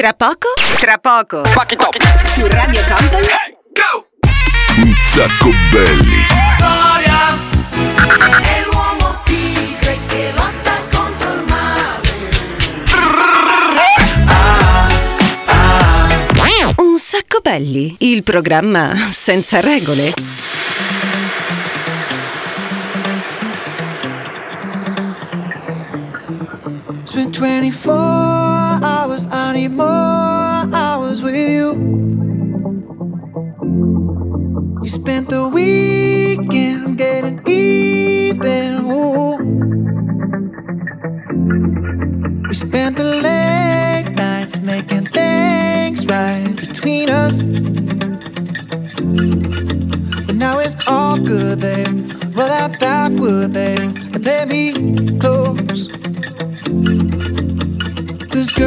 Tra poco? Tra poco. Fuck it up. Su Radio Company? Un sacco belli. È l'uomo tigre che lotta contro il male. Un sacco belli. Il programma senza regole. It's been 24 hours, I need more hours with you. You spent the weekend getting even. Ooh. We spent the late nights making things right between us. But now it's all good, babe. Roll that backward, babe, and play me close.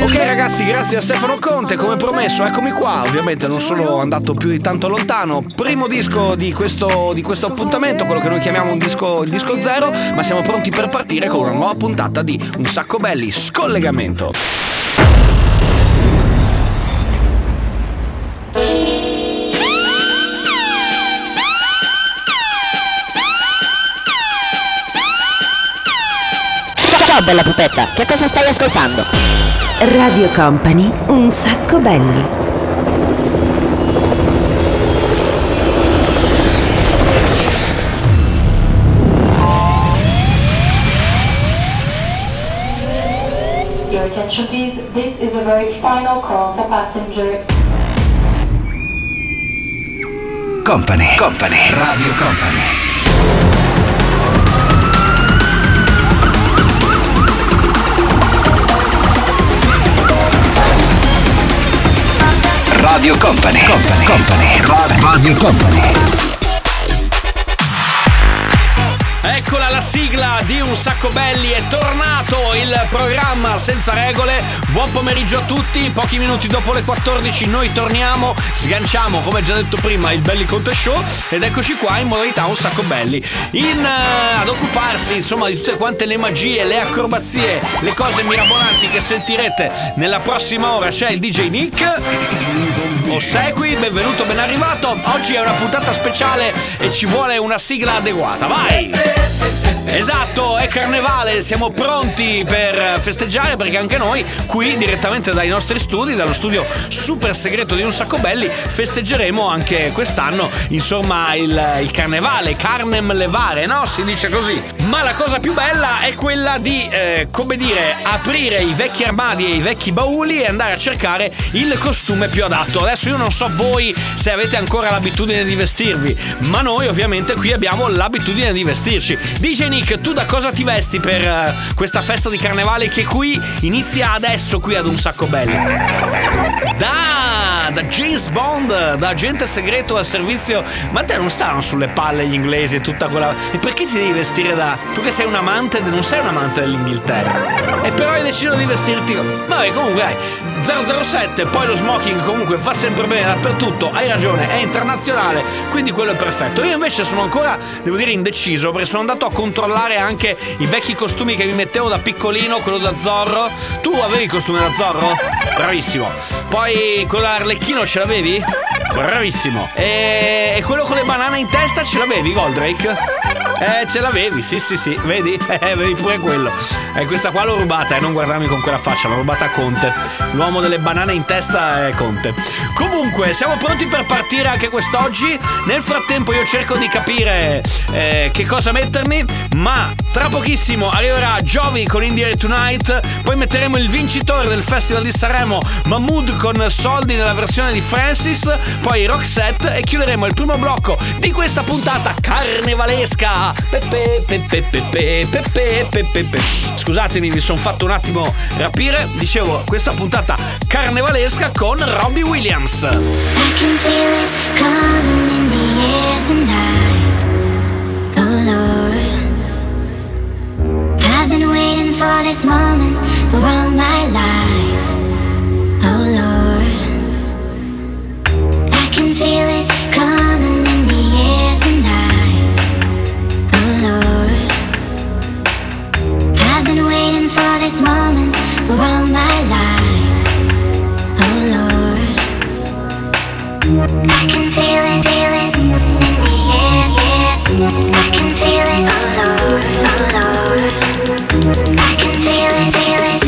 Ok ragazzi, grazie a Stefano Conte, come promesso eccomi qua, ovviamente non sono andato più di tanto lontano, primo disco di questo, di questo appuntamento, quello che noi chiamiamo un disco, il disco zero, ma siamo pronti per partire con una nuova puntata di Un sacco belli, scollegamento. Ciao bella pupetta, che cosa stai ascoltando? Radio Company, un sacco belli. Your attention please, this is a very final call for passenger Company. Company. Radio Company. Radio Company. Company. Company. Radio Company. Eccola la sigla di Un sacco belli, è tornato il programma senza regole. Buon pomeriggio a tutti, pochi minuti dopo le 14 noi torniamo, sganciamo come già detto prima il Belli Conte Show ed eccoci qua in modalità Un sacco belli. In, eh, ad occuparsi insomma di tutte quante le magie, le acrobazie, le cose mirabolanti che sentirete nella prossima ora c'è il DJ Nick. Ossequi, benvenuto, ben arrivato. Oggi è una puntata speciale e ci vuole una sigla adeguata. Vai! Esatto, è carnevale, siamo pronti per festeggiare perché anche noi qui direttamente dai nostri studi, dallo studio super segreto di Un Sacco Belli, festeggeremo anche quest'anno, insomma, il, il carnevale, carnem levare, no? Si dice così. Ma la cosa più bella è quella di, eh, come dire, aprire i vecchi armadi e i vecchi bauli e andare a cercare il costume più adatto. Adesso io non so voi se avete ancora l'abitudine di vestirvi, ma noi ovviamente qui abbiamo l'abitudine di vestirci. DJ Nick, tu da cosa ti vesti per eh, questa festa di carnevale che qui inizia adesso qui ad un sacco belli? Da, da James Bond, da agente segreto al servizio. Ma te non stavano sulle palle gli inglesi e tutta quella. E perché ti devi vestire da. Tu che sei un amante, non sei un amante dell'Inghilterra. E però hai deciso di vestirti. Vabbè, comunque dai. 007, poi lo smoking comunque va sempre bene dappertutto. Hai ragione, è internazionale, quindi quello è perfetto. Io invece sono ancora, devo dire, indeciso perché sono andato a controllare anche i vecchi costumi che mi mettevo da piccolino, quello da Zorro. Tu avevi il costume da Zorro? Bravissimo. Poi quello da Arlecchino ce l'avevi? Bravissimo. E, e quello con le banane in testa ce l'avevi, Goldrake? Eh, ce l'avevi, sì, sì, sì, vedi? Eh, vedi pure quello. E questa qua l'ho rubata, eh, non guardarmi con quella faccia, l'ho rubata a Conte. L'uomo delle banane in testa è Conte. Comunque, siamo pronti per partire anche quest'oggi. Nel frattempo io cerco di capire eh, che cosa mettermi, ma Tra pochissimo arriverà Jovi con Indire Tonight, poi metteremo il vincitore del Festival di Sanremo, Mahmood con Soldi nella versione di Francis, poi Roxette e chiuderemo il primo blocco di questa puntata carnevalesca. Pepe, pepe, pepe, pepe, pepe, pepe. Scusatemi, mi sono fatto un attimo rapire. Dicevo, questa puntata carnevalesca con Robbie Williams. I can feel it coming in the air tonight. For this moment for all my life. Oh Lord, I can feel it coming in the air tonight. Oh Lord, I've been waiting for this moment for all my life. Oh Lord. I can feel it, feel it I can feel it, oh Lord, oh Lord. I can feel it, feel it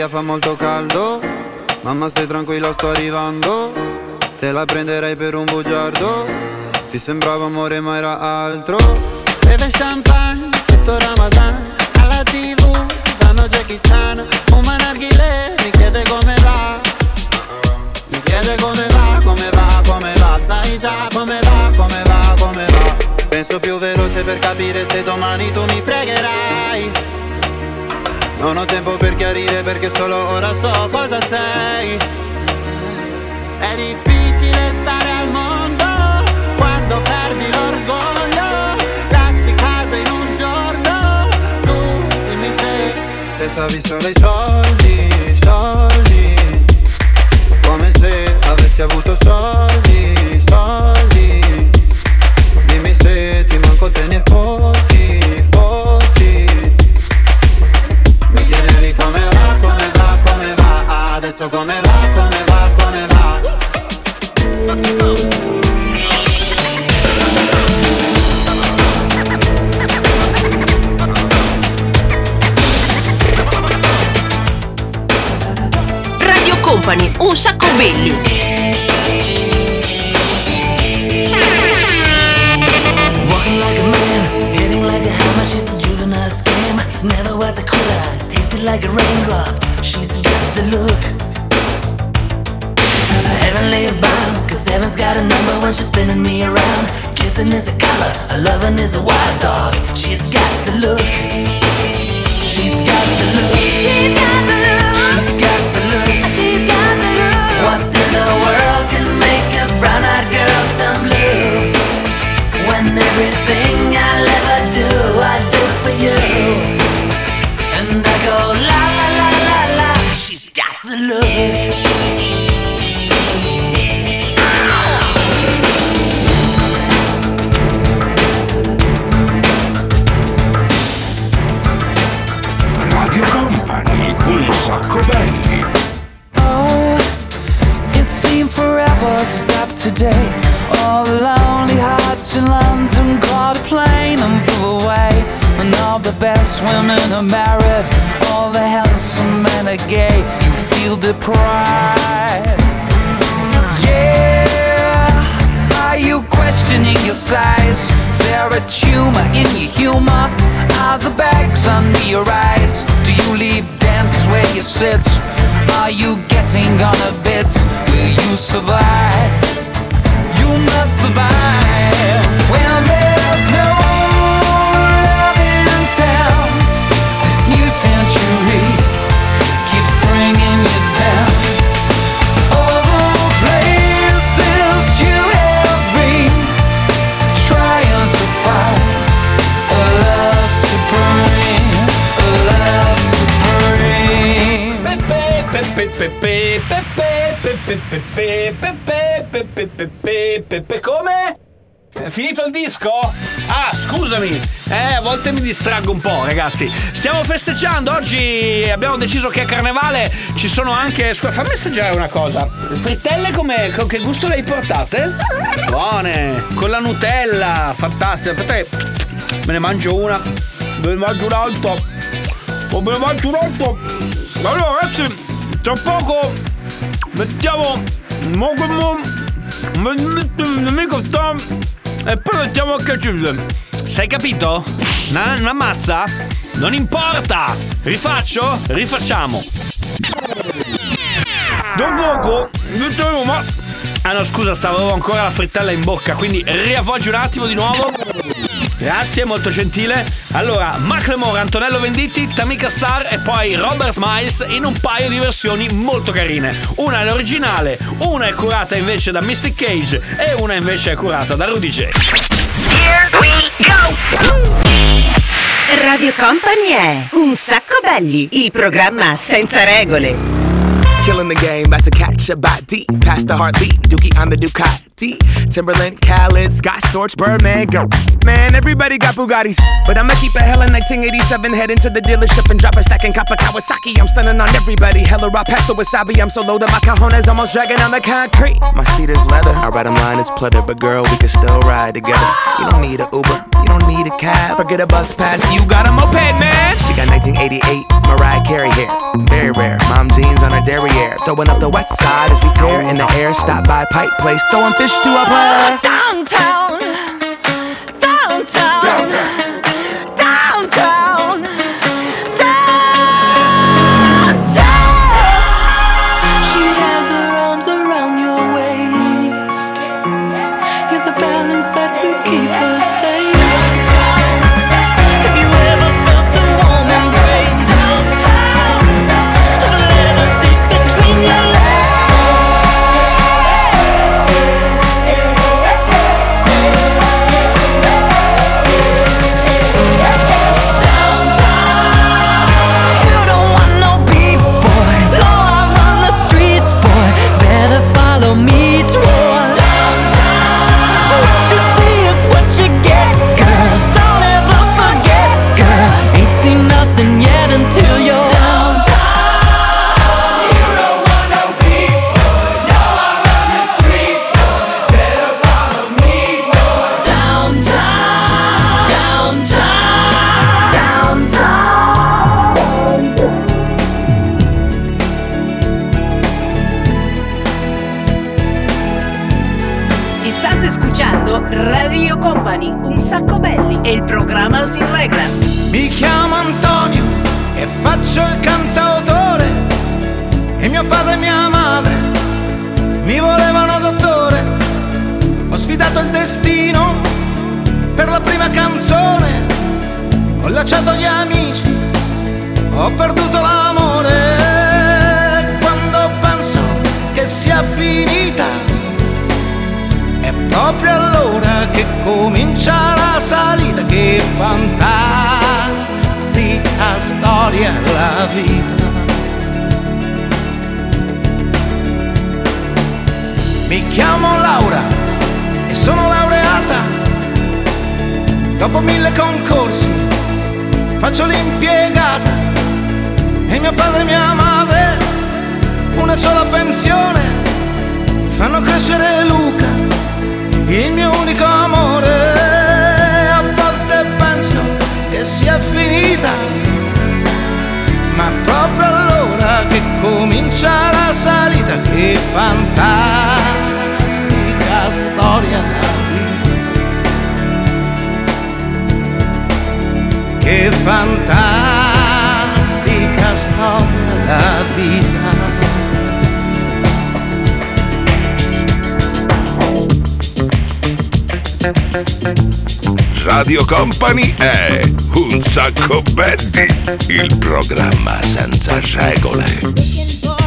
Periferia fa molto caldo. Mamma stai tranquilla sto arrivando. Te la prenderei per un bugiardo. Ti sembrava amore ma era altro. Beve champagne, scritto Ramadan. Alla tv, danno Jackie Chan. Fuma narghile, mi chiede come va. Mi chiede come va, come va, come va. Sai già come va, come va, come va. Penso più veloce per capire se domani tu mi fregherai non ho tempo per chiarire perché solo ora so cosa sei. È difficile stare al mondo quando perdi l'orgoglio. Lasci casa in un giorno, tu dimmi se Pensavi solo ai soldi, soldi. Come se avessi avuto soldi, soldi. Dimmi se ti manco te ne fotti va Adesso come va, come va, come va Radio Company, un sacco belli. Walking like a man, hitting like a hammer. She's a juvenile scam. Never was a quitter, tasted like a raindrop. She's got the look. Heavenly bound, cause heaven's got a number when she's spinning me around. Kissing is a color, a loving is a wild dog. She's got the look. She's got the look. She's got the look. She's got the look. She's got the look. What in the world can make a brown-eyed girl turn blue? When everything I'll ever do, I do for you. And I go la la la la la. She's got the look. Sacco belli. Oh, it seemed forever stopped today. All the lonely hearts in London caught a plane and flew away. And all the best women are married, all the handsome men are gay. You feel deprived. Yeah, are you questioning your size? Is there a tumor in your humor? Are the bags under your eyes? Do you leave dance where you sit? Are you getting on a bit? Will you survive? You must survive when there's no love in town. This new century come? Finito il disco? Ah, scusami. Eh, a volte mi distraggo un po', ragazzi. Stiamo festeggiando. Oggi abbiamo deciso che a carnevale ci sono anche. Scusa, fammi assaggiare una cosa. Frittelle come. con che gusto le hai portate? Buone! Con la Nutella! Fantastico. Aspetta me ne mangio una. Me ne mangio un'altra. Oh, me ne mangio un'altra. Allora, ragazzi, tra poco mettiamo. Mo che mo. Me metto un amico Tom. E poi mettiamo anche chiuso. Sei capito? Una, una mazza? Non importa! Rifaccio? Rifacciamo. Dopo poco metteremo ma. Ah no scusa, stavo ancora la frittella in bocca, quindi riavvolgi un attimo di nuovo. Grazie, molto gentile. Allora, Macklemore, Antonello Venditti, Tamika Star e poi Robert Miles in un paio di versioni molto carine. Una è l'originale, una è curata invece da Mystic Cage e una invece è curata da Rudy J. Here we go! Radio Company è Un sacco belli, il programma senza regole. Killing the game, about to catch a body. Past the heartbeat, Dookie, I'm the Ducati. Timberland, Khaled, Scott Storch, Birdman, go. Man, everybody got Bugattis. But I'ma keep a hella 1987, head into the dealership and drop a stack cop a Kawasaki. I'm stunning on everybody. Hella raw pasta wasabi. I'm so low that my cajones almost dragging on the concrete. My seat is leather. I ride a line, it's pleather. But girl, we can still ride together. You don't need a Uber, you don't need a cab. Forget a bus pass, you got a moped, man. Got 1988 Mariah Carey hair. Very rare. Mom jeans on her derriere. Throwing up the west side as we tear in the air. Stop by Pipe Place, throwing fish to a player. Downtown, downtown, downtown, faccio il cantautore. E mio padre e mia madre mi volevano dottore. Ho sfidato il destino per la prima canzone. Ho lasciato gli amici, ho perduto l'amore. Quando penso che sia finita, è proprio allora che comincia la salita, che fantastica storia è la vita. Mi chiamo Laura e sono laureata. Dopo mille concorsi faccio l'impiegata e mio padre e mia madre una sola pensione fanno crescere Luca il mio unico amore che sia finita, ma proprio allora che comincia la salita, che fantastica storia la vita, che fantastica storia la vita. Thank Radio Company è Un sacco belli, il programma senza regole.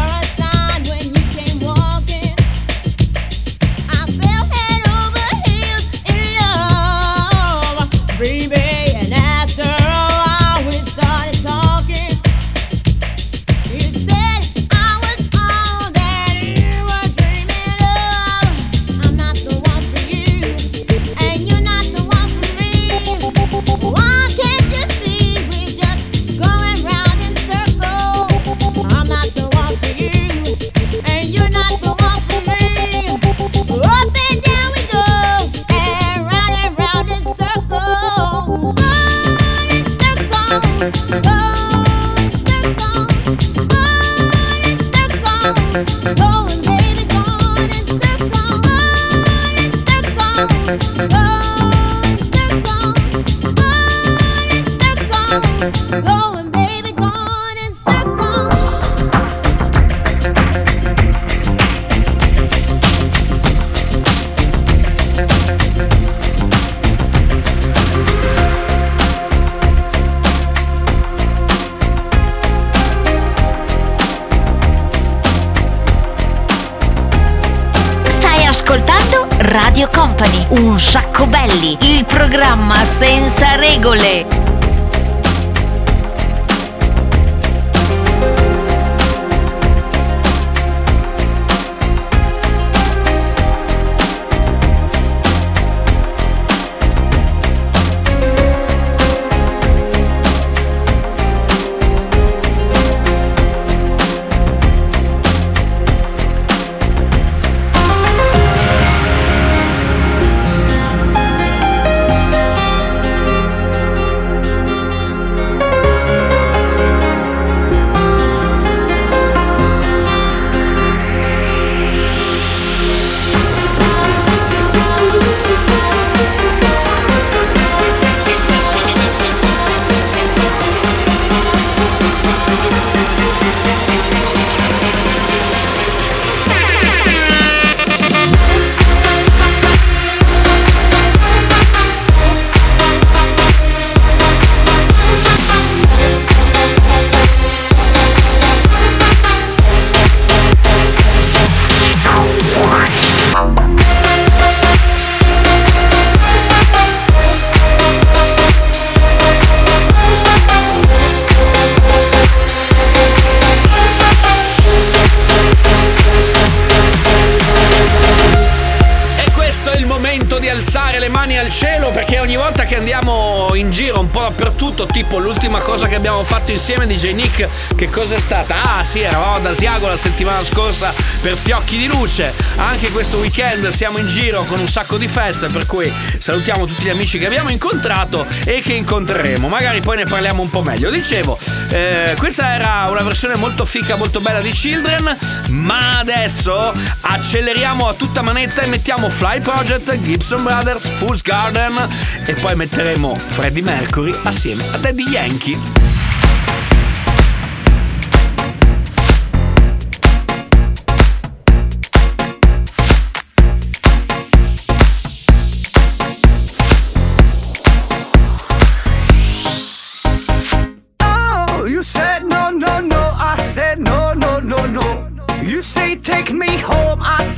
Che cosa è stata? Ah sì, eravamo ad Asiago la settimana scorsa per Fiocchi di Luce. Anche questo weekend siamo in giro con un sacco di feste, per cui salutiamo tutti gli amici che abbiamo incontrato e che incontreremo. Magari poi ne parliamo un po' meglio. Dicevo, eh, questa era una versione molto fica, molto bella di Children, ma adesso acceleriamo a tutta manetta e mettiamo Fly Project, Gibson Brothers, Fool's Garden e poi metteremo Freddie Mercury assieme a Daddy Yankee.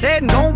Said no,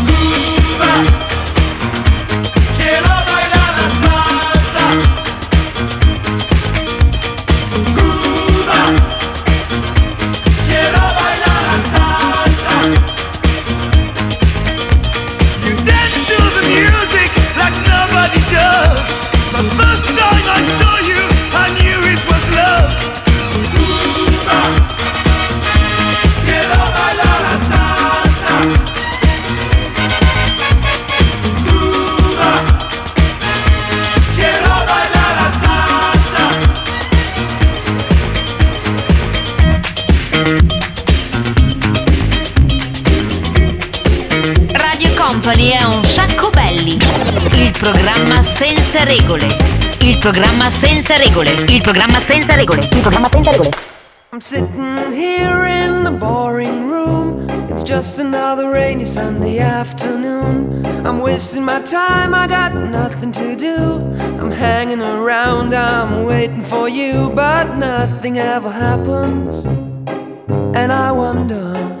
È un sacco belli. Il programma senza regole. Il programma senza regole. Il programma senza regole. Il programma senza regole. I'm sitting here in the boring room. It's just another rainy Sunday afternoon. I'm wasting my time, I got nothing to do. I'm hanging around, I'm waiting for you, but nothing ever happens. And I wonder.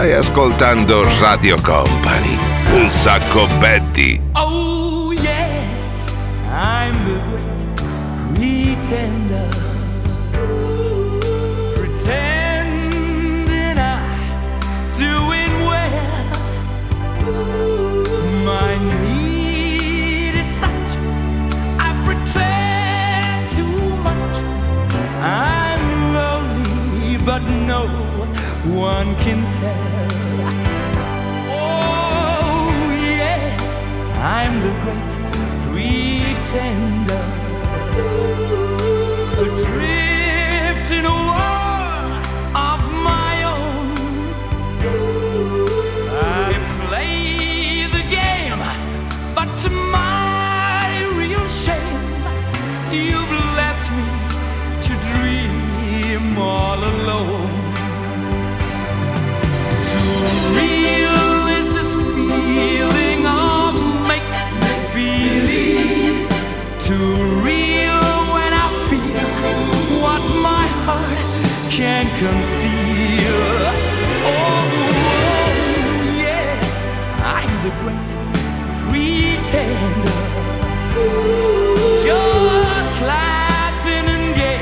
Stai ascoltando Radio Company, un sacco Betty. Oh yes, I'm the great pretender. Pretending I'm doing well. My need is such, I pretend too much. I'm lonely, but no one can tell. I'm the great pretender. Conceal. Oh, yes, I'm the great pretender. Just laughing and gay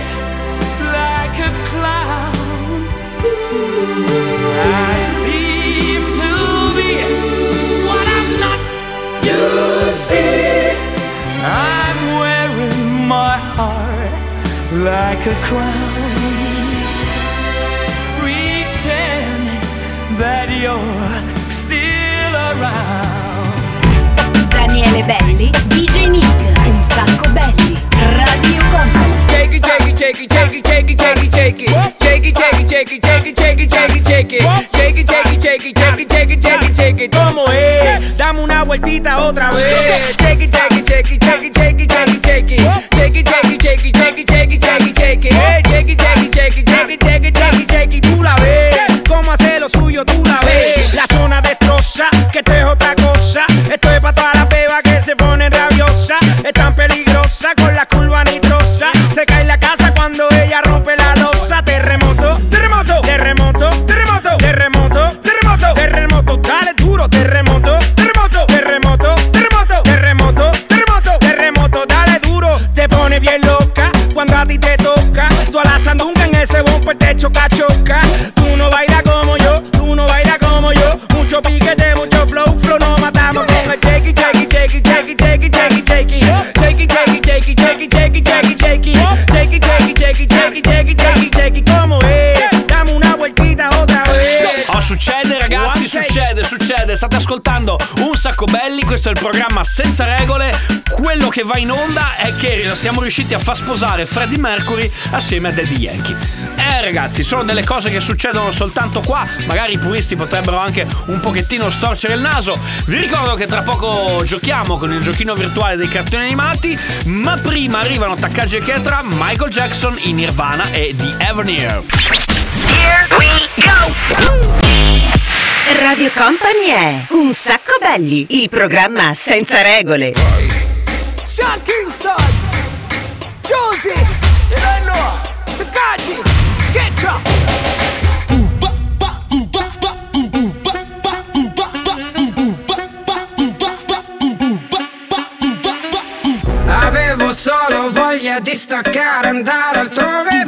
like a clown. I seem to be what I'm not. You see, I'm wearing my heart like a crown, that you're still around. Daniele Belli, DJ Nick, un sacco belli, Radio Company. Shake it, shake it, shake it, shake it, shake it, shake it, shake it. Shake it, shake it, shake it, shake it, shake it, shake it, shake it. Shake it, shake it, shake it, shake it, shake it, shake it, shake it. ¿Cómo es? Dame una vueltita otra vez. Shake it, shake it, shake it, shake it, shake it, shake it, shake it. Shake it, shake it, shake it, shake it, shake it, shake it, shake it. Shake it, shake it, shake it, shake it, shake it, shake it, Esto es para todas las bebas que se ponen rabiosa. Es tan peligrosa con la curva nitrosa. Se cae la casa cuando ella rompe la losa. Terremoto, terremoto, terremoto, terremoto, terremoto, terremoto, terremoto. Dale duro, terremoto, terremoto, terremoto, terremoto, terremoto, terremoto, terremoto. Dale duro, te pone bien loca cuando a ti te toca. Tú a la sandunga en ese bumper te choca, choca. jakey, jakey. Succede. State ascoltando un sacco belli. Questo è il programma senza regole. Quello che va in onda è che siamo riusciti a far sposare Freddie Mercury assieme a Daddy Yankee. Eh ragazzi, sono delle cose che succedono soltanto qua. Magari i puristi potrebbero anche un pochettino storcere il naso. Vi ricordo che tra poco giochiamo con il giochino virtuale dei cartoni animati. Ma prima arrivano Takagi e Ketra, Michael Jackson in Nirvana e The Avenir. Here we go! Radio Company è Un sacco belli, il programma senza regole. Sean Kingston, Josie, Eleno, Takaji, Ketra. Avevo solo voglia di staccare, andare altrove.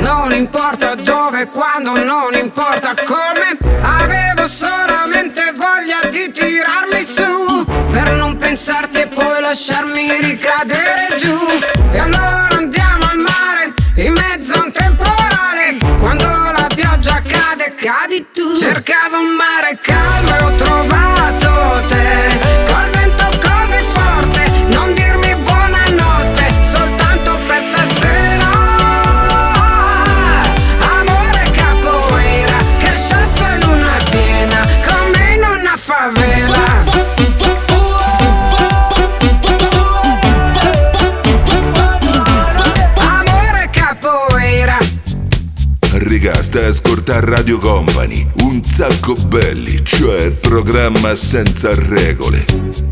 Non importa dove, quando, non importa come. Pensarti e poi lasciarmi ricadere giù. E allora andiamo al mare, in mezzo a un temporale. Quando la pioggia cade, cadi tu. Cercavo un mare calmo e ho trovato Radio Company, un sacco belli, cioè programma senza regole.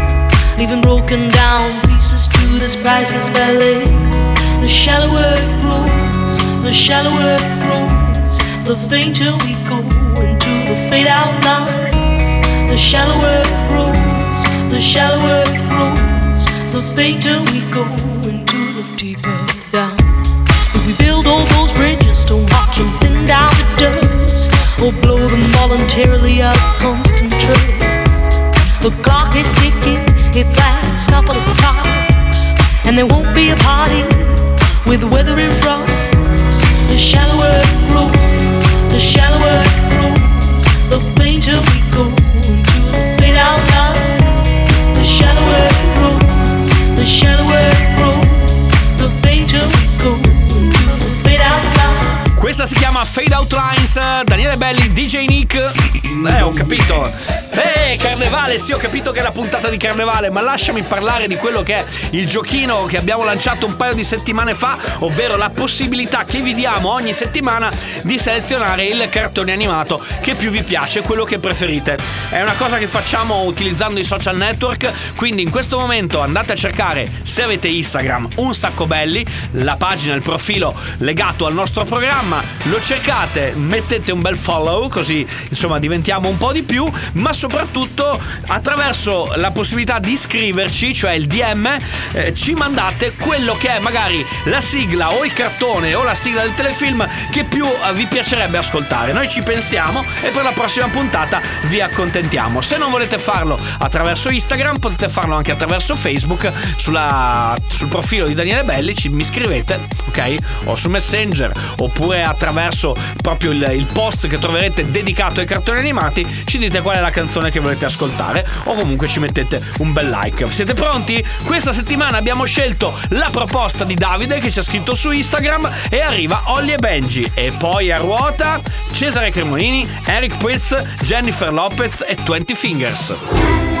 leaving broken down pieces to this priceless ballet. The shallower it grows, the shallower it grows, the fainter we go into the fade out line. The shallower it grows, the shallower it grows, the fainter we go into the deeper down. If we build all those bridges, don't watch them thin down to dust, or blow them voluntarily out of constant trust. The clock is ticking, its last couple of clocks, and there won't be a party with weather in front. The shallower it grows, the shallower it grows, the fainter we go into the fade out line. The shallower it grows, the shallower it grows, the fainter we go into the fade out line. Questa si chiama Fade Out Lines, Daniele Belli, DJ Nick. Eh, ho capito. Eh, carnevale, sì, ho capito che è la puntata di carnevale, ma lasciami parlare di quello che è il giochino che abbiamo lanciato un paio di settimane fa, ovvero la possibilità che vi diamo ogni settimana di selezionare il cartone animato che più vi piace, quello che preferite. È una cosa che facciamo utilizzando i social network, quindi in questo momento andate a cercare, se avete Instagram, un sacco belli, la pagina, il profilo legato al nostro programma, lo cercate, mettete un bel follow, così insomma diventiamo un po' di più, ma soprattutto attraverso la possibilità di iscriverci, cioè il DM, eh, ci mandate quello che è magari la sigla o il cartone o la sigla del telefilm che più eh, vi piacerebbe ascoltare. Noi ci pensiamo e per la prossima puntata vi accontentiamo. Se non volete farlo attraverso Instagram, potete farlo anche attraverso Facebook, sulla- sul profilo di Daniele Belli, ci, mi scrivete, ok? O su Messenger, oppure attraverso proprio il, il post che troverete dedicato ai cartoni animati, ci dite qual è la canzone che volete ascoltare o comunque ci mettete un bel like. Siete pronti? Questa settimana abbiamo scelto la proposta di Davide che ci ha scritto su Instagram e arriva Ollie e Benji e poi a ruota Cesare Cremonini, Eric Pritz, Jennifer Lopez e 20 Fingers.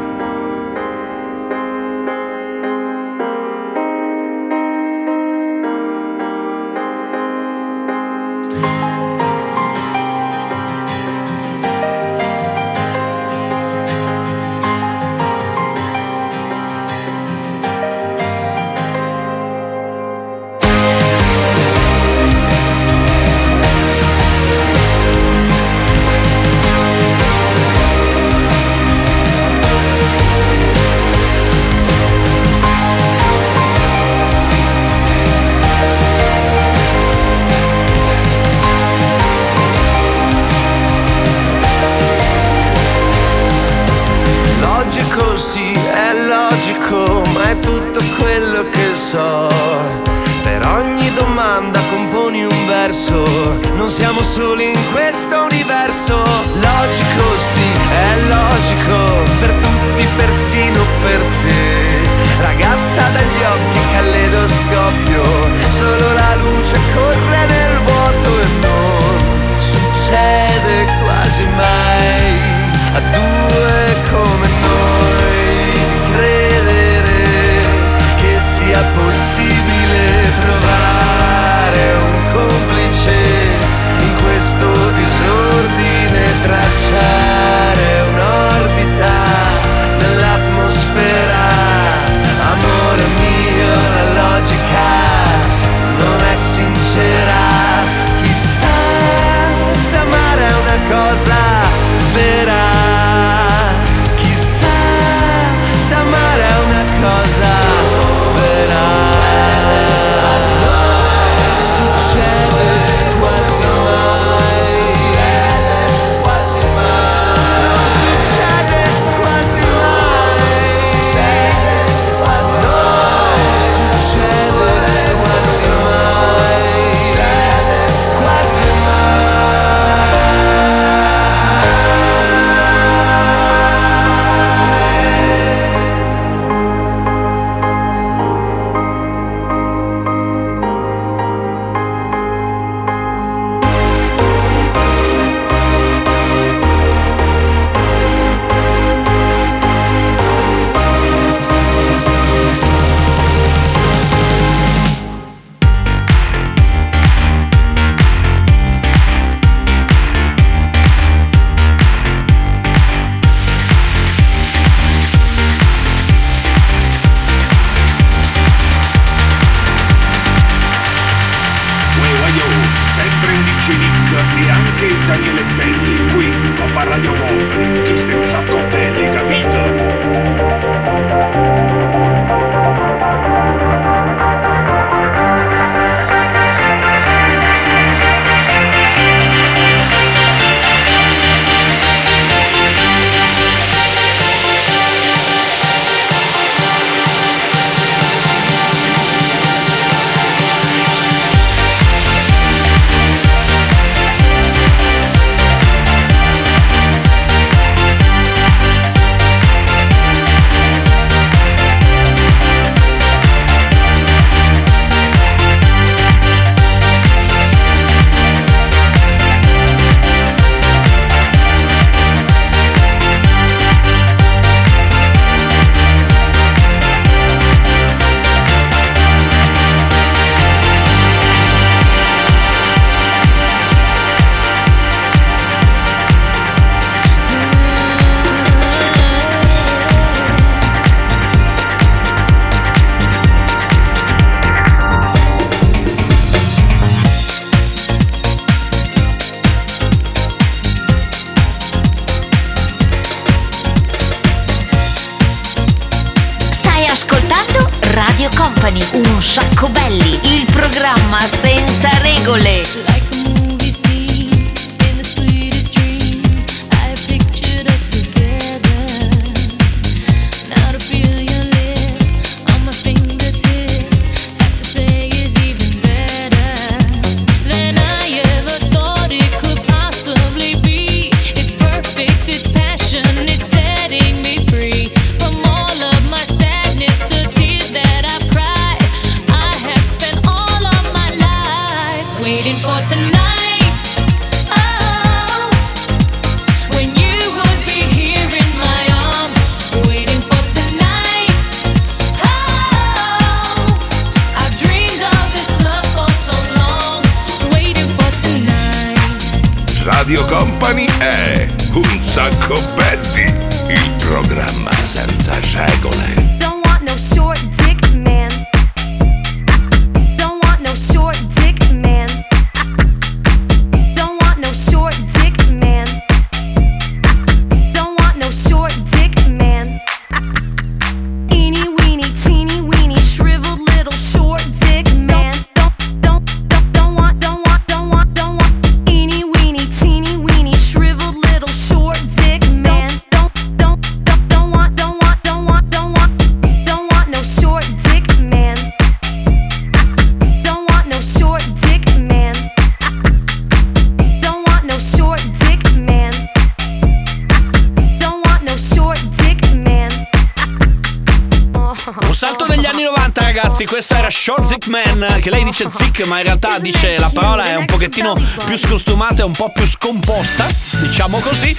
Ragazzi, questo era Short Zick Man, che lei dice zick, ma in realtà dice la parola è un pochettino più scostumata e un po' più scomposta, diciamo così.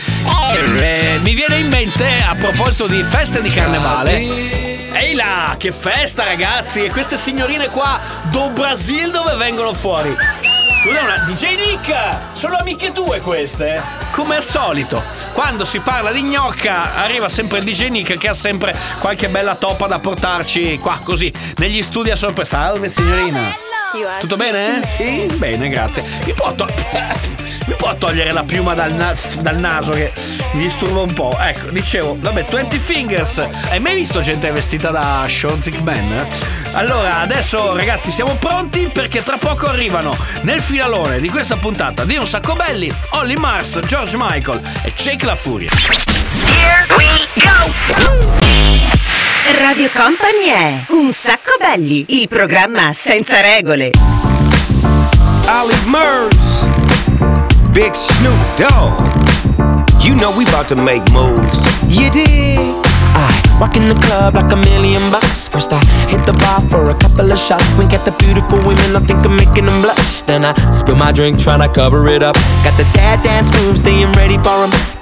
E, mi viene in mente, a proposito di feste di carnevale, ehi là, che festa ragazzi! E queste signorine qua, do Brasil dove vengono fuori? Scusa una, DJ Nick! Sono amiche tue queste? Come al solito, quando si parla di gnocca arriva sempre il DJ Nick che ha sempre qualche bella toppa da portarci qua così negli studi a sorpresa. Salve signorina! Tutto bene? Sì? Bene, grazie. Mi può, to- mi può togliere la piuma dal, na- dal naso che mi disturba un po'? Ecco, dicevo, vabbè, 20 Fingers. Hai mai visto gente vestita da Dick Man? Allora, adesso ragazzi siamo pronti perché tra poco arrivano nel finalone di questa puntata di Un Sacco Belli, Olly Mars, George Michael e Shake la Furia. Here we go! Radio Company è Un sacco belli, il programma senza regole. Ollie Murs, Big Snoop Dogg. You know we about to make moves. You dig? I walk in the club like a million bucks. First I hit the bar for a couple of shots. Wink at the beautiful women, I think I'm making them blush. Then I spill my drink, tryna cover it up. Got the dad dance moves, staying ready for 'em.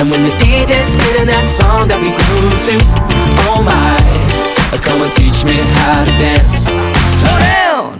And when the DJ's spinning that song that we grew to, oh my, come and teach me how to dance. Slow down.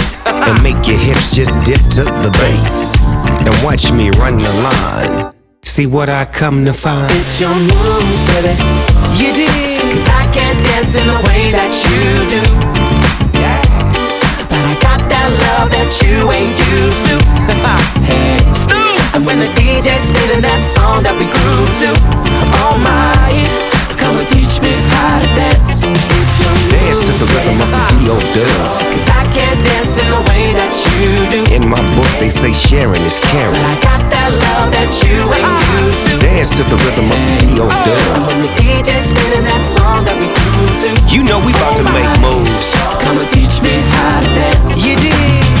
And make your hips just dip to the bass. And watch me run the line. See what I come to find. It's your moves, baby. You dig? Cause I can't dance in the way that you do. Yeah. But I got that love that you ain't used to. hey. And when the DJ's spinning that song that we grew to, oh my, come and teach me how to dance. Dance to the rhythm of the D.O. Dub. Cause I can't dance in the way that you do. In my book, they say sharing is caring. But I got that love that you ain't used to. Dance to the rhythm of the D.O. Dub. when the oh, DJ's spinning that song that we grew to, You know we about to make moves. come and teach me how to dance. You dig?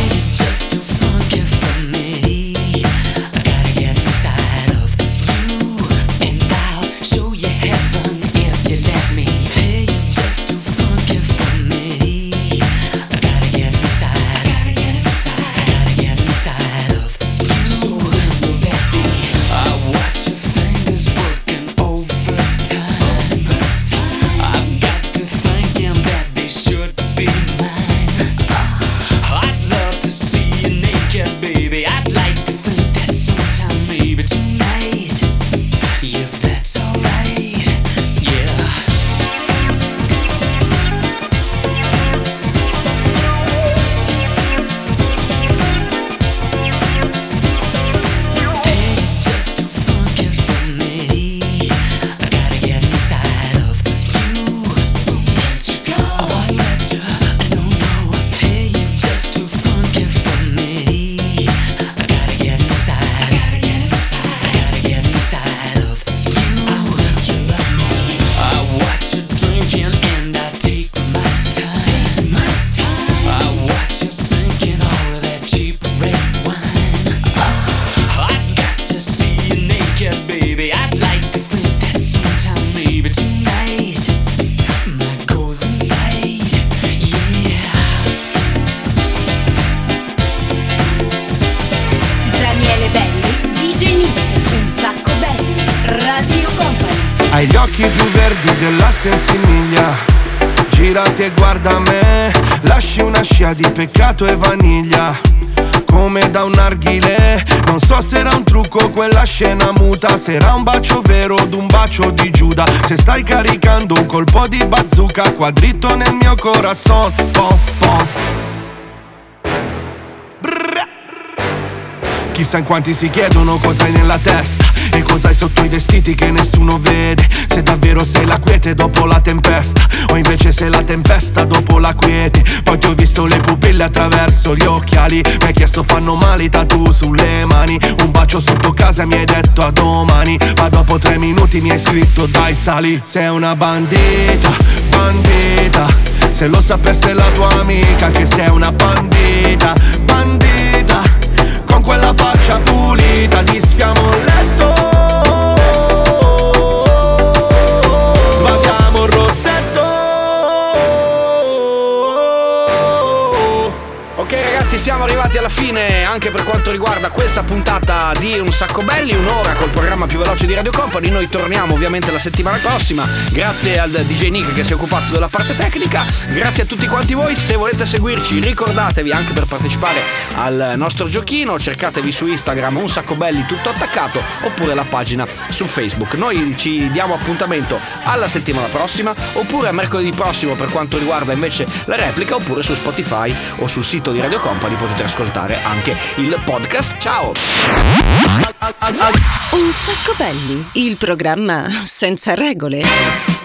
Se era un bacio vero od un bacio di Giuda. Se stai caricando un colpo di bazooka Qua dritto nel mio corazon. Pom pom Chissà in quanti si chiedono cosa hai nella testa E cosa hai sotto i vestiti che nessuno vede? Se davvero sei la quiete dopo la tempesta O invece sei la tempesta dopo la quiete. Poi ti ho visto le pupille attraverso gli occhiali Mi hai chiesto fanno male i tatu sulle mani. Un bacio sotto casa mi hai detto a domani Ma dopo tre minuti mi hai scritto dai sali Sei una bandita, bandita. Se lo sapesse la tua amica che sei una bandita, bandita quella faccia pulita ti schiamo il letto ragazzi siamo arrivati alla fine anche per quanto riguarda questa puntata di Un Sacco Belli, un'ora col programma più veloce di Radio Company. Noi torniamo ovviamente la settimana prossima. Grazie al DJ Nick che si è occupato della parte tecnica. Grazie a tutti quanti voi. Se volete seguirci ricordatevi anche per partecipare al nostro giochino. Cercatevi su Instagram Un Sacco Belli tutto attaccato oppure la pagina su Facebook. Noi ci diamo appuntamento alla settimana prossima oppure a mercoledì prossimo per quanto riguarda invece la replica oppure su Spotify o sul sito di Radio Company potete ascoltare anche il podcast. Ciao! Un sacco belli, il programma senza regole.